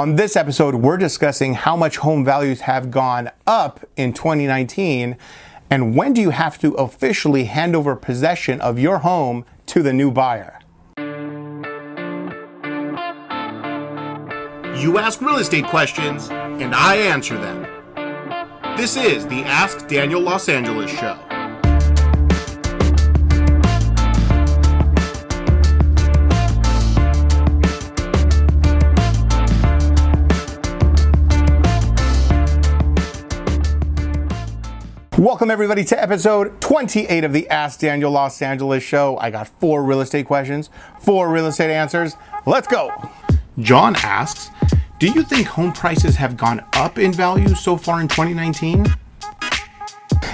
On this episode, we're discussing how much home values have gone up in 2019 and when do you have to officially hand over possession of your home to the new buyer. You ask real estate questions, and I answer them. This is the Ask Daniel Los Angeles Show. Welcome, everybody, to episode 28 of the Ask Daniel Los Angeles show. I got four real estate questions, four real estate answers. Let's go. John asks Do you think home prices have gone up in value so far in 2019?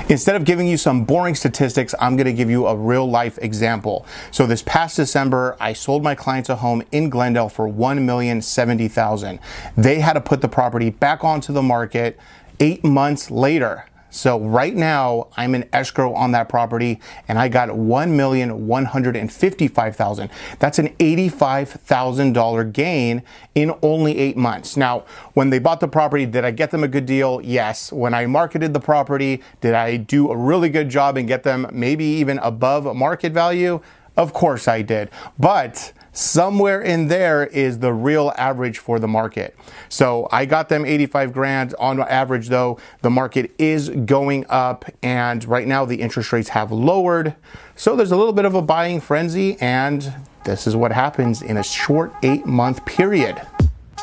Instead of giving you some boring statistics, I'm going to give you a real life example. So this past December, I sold my clients a home in Glendale for 1,070,000. They had to put the property back onto the market 8 months later. So right now I'm in escrow on that property and I got 1,155,000. That's an $85,000 gain in only eight months. Now, when they bought the property, did I get them a good deal? Yes. When I marketed the property, did I do a really good job and get them maybe even above market value? Of course I did. But somewhere in there is the real average for the market. So I got them 85 grand on average though. The market is going up and right now the interest rates have lowered. So there's a little bit of a buying frenzy and this is what happens in a short eight month period.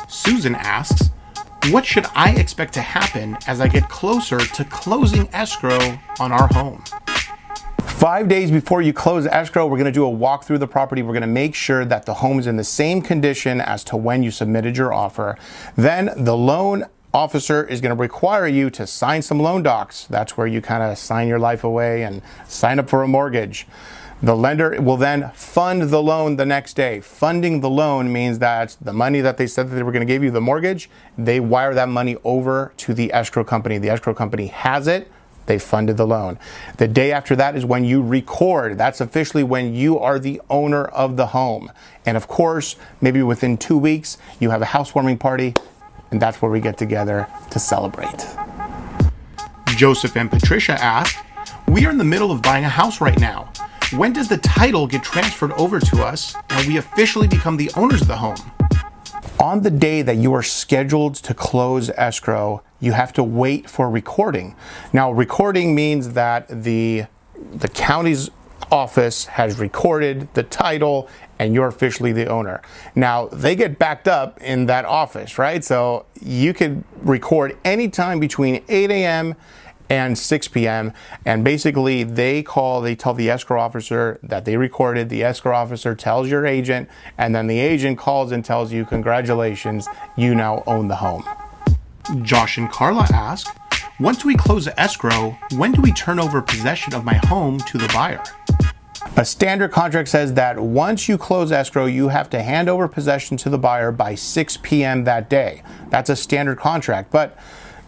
Susan asks, what should I expect to happen as I get closer to closing escrow on our home? Five days before you close escrow, we're going to do a walk through the property. We're going to make sure that the home is in the same condition as to when you submitted your offer. Then the loan officer is going to require you to sign some loan docs. That's where you kind of sign your life away and sign up for a mortgage. The lender will then fund the loan the next day. Funding the loan means that the money that they said that they were going to give you, the mortgage, they wire that money over to the escrow company. The escrow company has it they funded the loan. The day after that is when you record. That's officially when you are the owner of the home. And of course, maybe within two weeks, you have a housewarming party, and that's where we get together to celebrate. Joseph and Patricia ask We are in the middle of buying a house right now. When does the title get transferred over to us and we officially become the owners of the home? On the day that you are scheduled to close escrow, you have to wait for recording. Now, recording means that the the county's office has recorded the title and you're officially the owner. Now, they get backed up in that office, right? So you could record anytime between 8 a.m. and 6 p.m. And basically, they call, they tell the escrow officer that they recorded. The escrow officer tells your agent, and then the agent calls and tells you, Congratulations, you now own the home. Josh and Carla ask, once we close the escrow, when do we turn over possession of my home to the buyer? A standard contract says that once you close escrow, you have to hand over possession to the buyer by 6 p.m. that day. That's a standard contract. But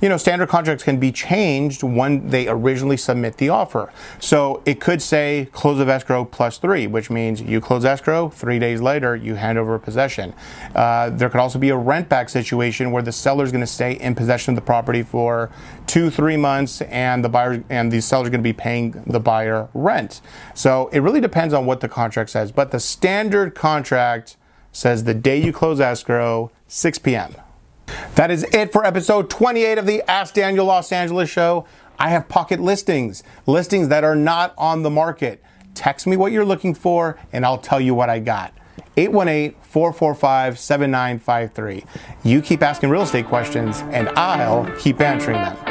you know, standard contracts can be changed when they originally submit the offer. So it could say close of escrow plus three, which means you close escrow, three days later, you hand over possession. Uh, there could also be a rent back situation where the seller is going to stay in possession of the property for two, three months, and the buyer and the seller is going to be paying the buyer rent. So it really depends on what the contract says. But the standard contract says the day you close escrow, 6 p.m. That is it for episode 28 of the Ask Daniel Los Angeles show. I have pocket listings, listings that are not on the market. Text me what you're looking for and I'll tell you what I got. 818 445 7953. You keep asking real estate questions and I'll keep answering them.